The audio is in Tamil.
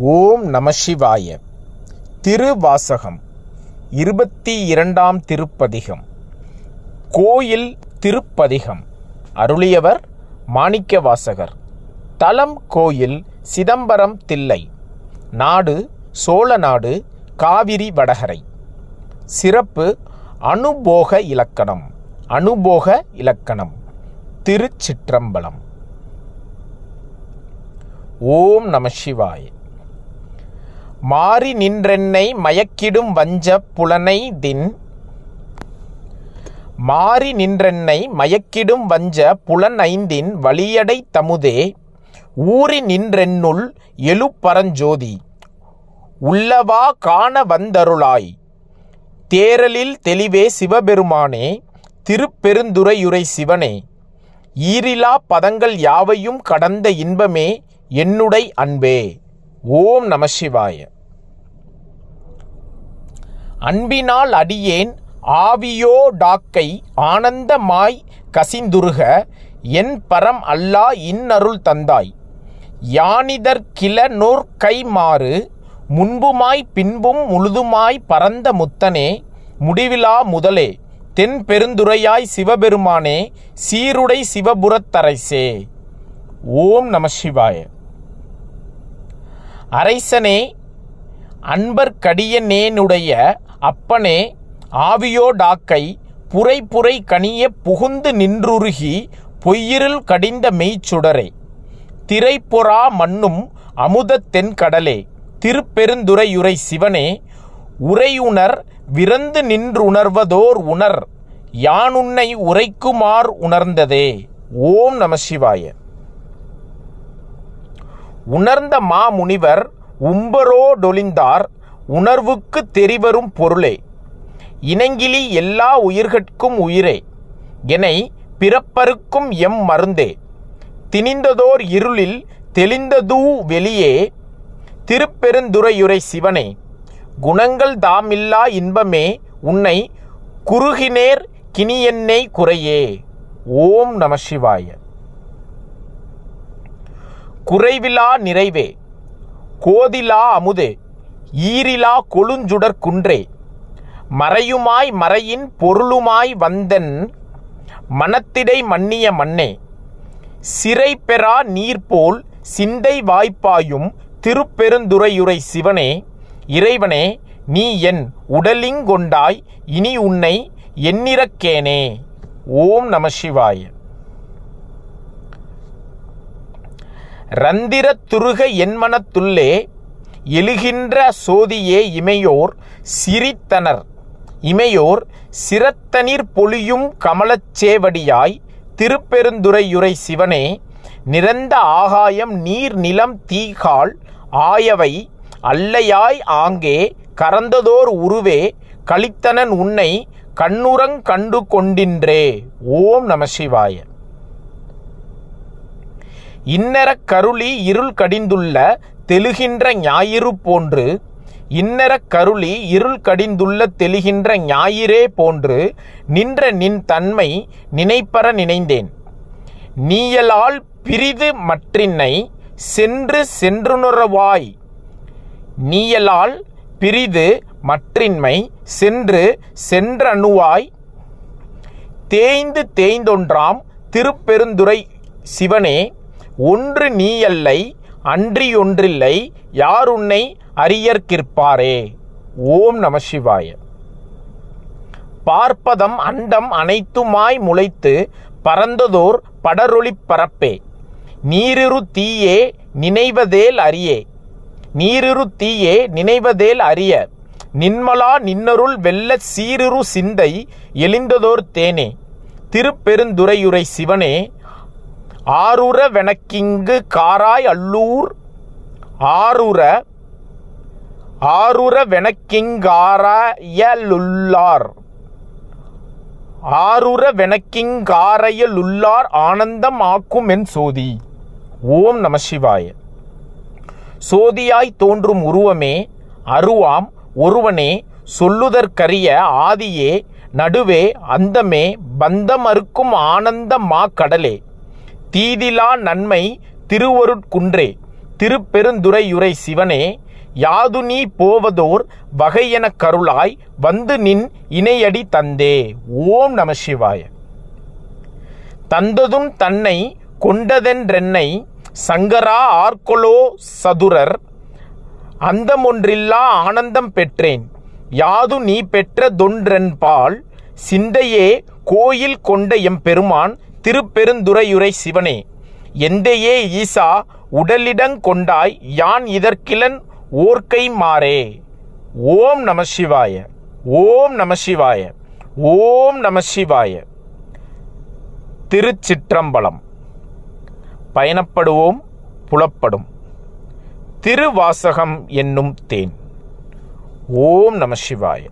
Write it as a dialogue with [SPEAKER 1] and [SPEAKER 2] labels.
[SPEAKER 1] ஓம் நம சிவாய. திருவாசகம் இருபத்தி இரண்டாம் திருப்பதிகம். கோயில் திருப்பதிகம். அருளியவர் மாணிக்கவாசகர். தலம் கோயில் சிதம்பரம் தில்லை. நாடு சோழநாடு காவிரி வடகரை. சிறப்பு அனுபோக இலக்கணம் அனுபோக இலக்கணம். திருச்சிற்றம்பலம். ஓம் நம சிவாய. மாறி நின்றென்னை மயக்கிடும் வஞ்ச புலனை தின். மாறி நின்றென்னை மயக்கிடும் வஞ்ச புலன் ஐந்தின் வழியடை தமுதே. ஊறி நின்றென்னுள் எழுப்பரஞ்சோதி உள்ளவா காண வந்தருளாய். தேரலில் தெளிவே சிவபெருமானே திருப்பெருந்துறையுரை சிவனே ஈரிலா பதங்கள் யாவையும் கடந்த இன்பமே என்னுடை அன்பே. ஓம் நம சிவாய. அன்பினால் அடியேன் ஆவியோ டாக்கை ஆனந்தமாய் கசிந்துருக என் பரம் அல்லா இன்னருள் தந்தாய். யானிதற்கில நூற்கை மாறு முன்புமாய் பின்பும் முழுதுமாய் பரந்த முத்தனே முடிவிலா முதலே தென் பெருந்துரையாய் சிவபெருமானே சீருடை சிவபுரத்தரைசே ஓம் நம சிவாய. அரைசனே அன்பர்க்கடியனேனுடைய அப்பனே ஆவியோடாக்கை புரை புரை கனிய புகுந்து நின்றுருகி பொய்யிருள் கடிந்த மெய்ச்சுடரே. திரைப்பொறா மண்ணும் அமுதத் தென்கடலே. திருப்பெருந்துரையுரை சிவனே உரையுணர் விரந்து நின்றுணர்வதோர் உணர். யானுன்னை உரைக்குமார் உணர்ந்ததே. ஓம் நம சிவாய. உணர்ந்த மாமுனிவர் உம்பரோடொழிந்தார் உணர்வுக்கு தெரிவரும் பொருளே. இனங்கிலி எல்லா உயிர்கட்கும் உயிரே. எனை பிறப்பருக்கும் எம் மருந்தே. திணிந்ததோர் இருளில் தெளிந்ததூ வெளியே. திருப்பெருந்துரையுரை சிவனே குணங்கள் தாமில்லா இன்பமே உன்னை குறுகினேர் கிணியென்னை குறையே. ஓம் நம சிவாய. குறைவிலா நிறைவே. கோதிலா அமுதே ஈரிலா கொழுஞ்சுடர் குன்றே. மறையுமாய் மறையின் பொருளுமாய் வந்தன் மனத்திடை மன்னிய மண்ணே சிறை பெறா நீர்போல் சிந்தை வாய்ப்பாயும் திருப்பெருந்துரையுரை சிவனே. இறைவனே நீ என் உடலிங்கொண்டாய் இனி உன்னை எண்ணிறக்கேனே. ஓம் நம சிவாய. ரந்திரத் துருக என்மனத்துள்ளே எழுகின்ற சோதியே இமையோர் சிரித்தனர். இமையோர் சிரத்தனிர் பொழியும் கமலச்சேவடியாய் திருப்பெருந்துரையுரை சிவனே நிறந்த ஆகாயம் நீர் நிலம் தீகால் ஆயவை அல்லையாய் ஆங்கே கறந்ததோர் உருவே கலித்தனன் உன்னை கண்ணுரங் கண்டு கொண்டின்றே. ஓம் நம சிவாய. இன்னரக் கருளி இருள் கடிந்துள்ள தெழுகின்ற ஞாயிறு போன்று இன்னரக் கருளி இருள் கடிந்துள்ள தெளிகின்ற ஞாயிறே போன்று நின்ற நின் தன்மை நினைப்பற நினைந்தேன். நீயலால் பிரிது மற்றின்னை சென்று சென்றுணரவாய் நீயலால் பிரிது மற்றின்மை சென்று சென்றணுவாய் தேய்ந்து தேய்ந்தொன்றாம் திருப்பெருந்துரை சிவனே ஒன்று நீயல்லை அன்றியொன்றில்லை யார் உன்னை அறியற்கிற்பாரே ஓம் நம சிவாய. பார்ப்பதம் அண்டம் அனைத்துமாய் முளைத்து பறந்ததோர் படரொளிப் பரப்பே. நீரிரு தீயே நினைவதேல் அறியே நீரிரு தீயே நினைவதேல் அறிய நின்மலா நின்னருள் வெல்ல சீரிரு சிந்தை எழிந்ததோர் தேனே. திருப்பெருந்துரையுரை சிவனே ஆருர வெனக்கிங்கு காராய் அல்லூர். ஆருர ஆருர வெனக்கிங்காராயலுள்ளார் ஆருர வெனக்கிங்காரையலுள்ளார் ஆனந்தம் ஆக்கும் என் சோதி. ஓம் நம சிவாய. சோதியாய் தோன்றும் உருவமே அருவாம் ஒருவனே சொல்லுதற்கரிய ஆதியே நடுவே அந்தமே பந்தமறுக்கும் ஆனந்த மா கடலே. தீதிலா நன்மை திருவருட்குன்றே திருப்பெருந்துறையுரை சிவனே யாது நீ போவதோர் வகையெனக் கருளாய் வந்து நின் இணையடி தந்தே. ஓம் நம சிவாய. தந்ததும் தன்னை கொண்டதென்றென்னை சங்கரா ஆர்கொலோ சதுரர் அந்தமொன்றில்லா ஆனந்தம் பெற்றேன். யாது நீ பெற்ற தொன்றென்பால் சிந்தையே கோயில் கொண்ட எம் பெருமான் திருப்பெருந்துறையுரை சிவனே எந்தையே ஈசா உடலிடங் கொண்டாய் யான் இதற்கிலன் ஓர்க்கை மாறே. ஓம் நம சிவாய ஓம் நம சிவாய ஓம் நம சிவாய. திருச்சிற்றம்பலம். பயணப்படுவோம் புலப்படும். திருவாசகம் என்னும் தேன். ஓம் நம சிவாய.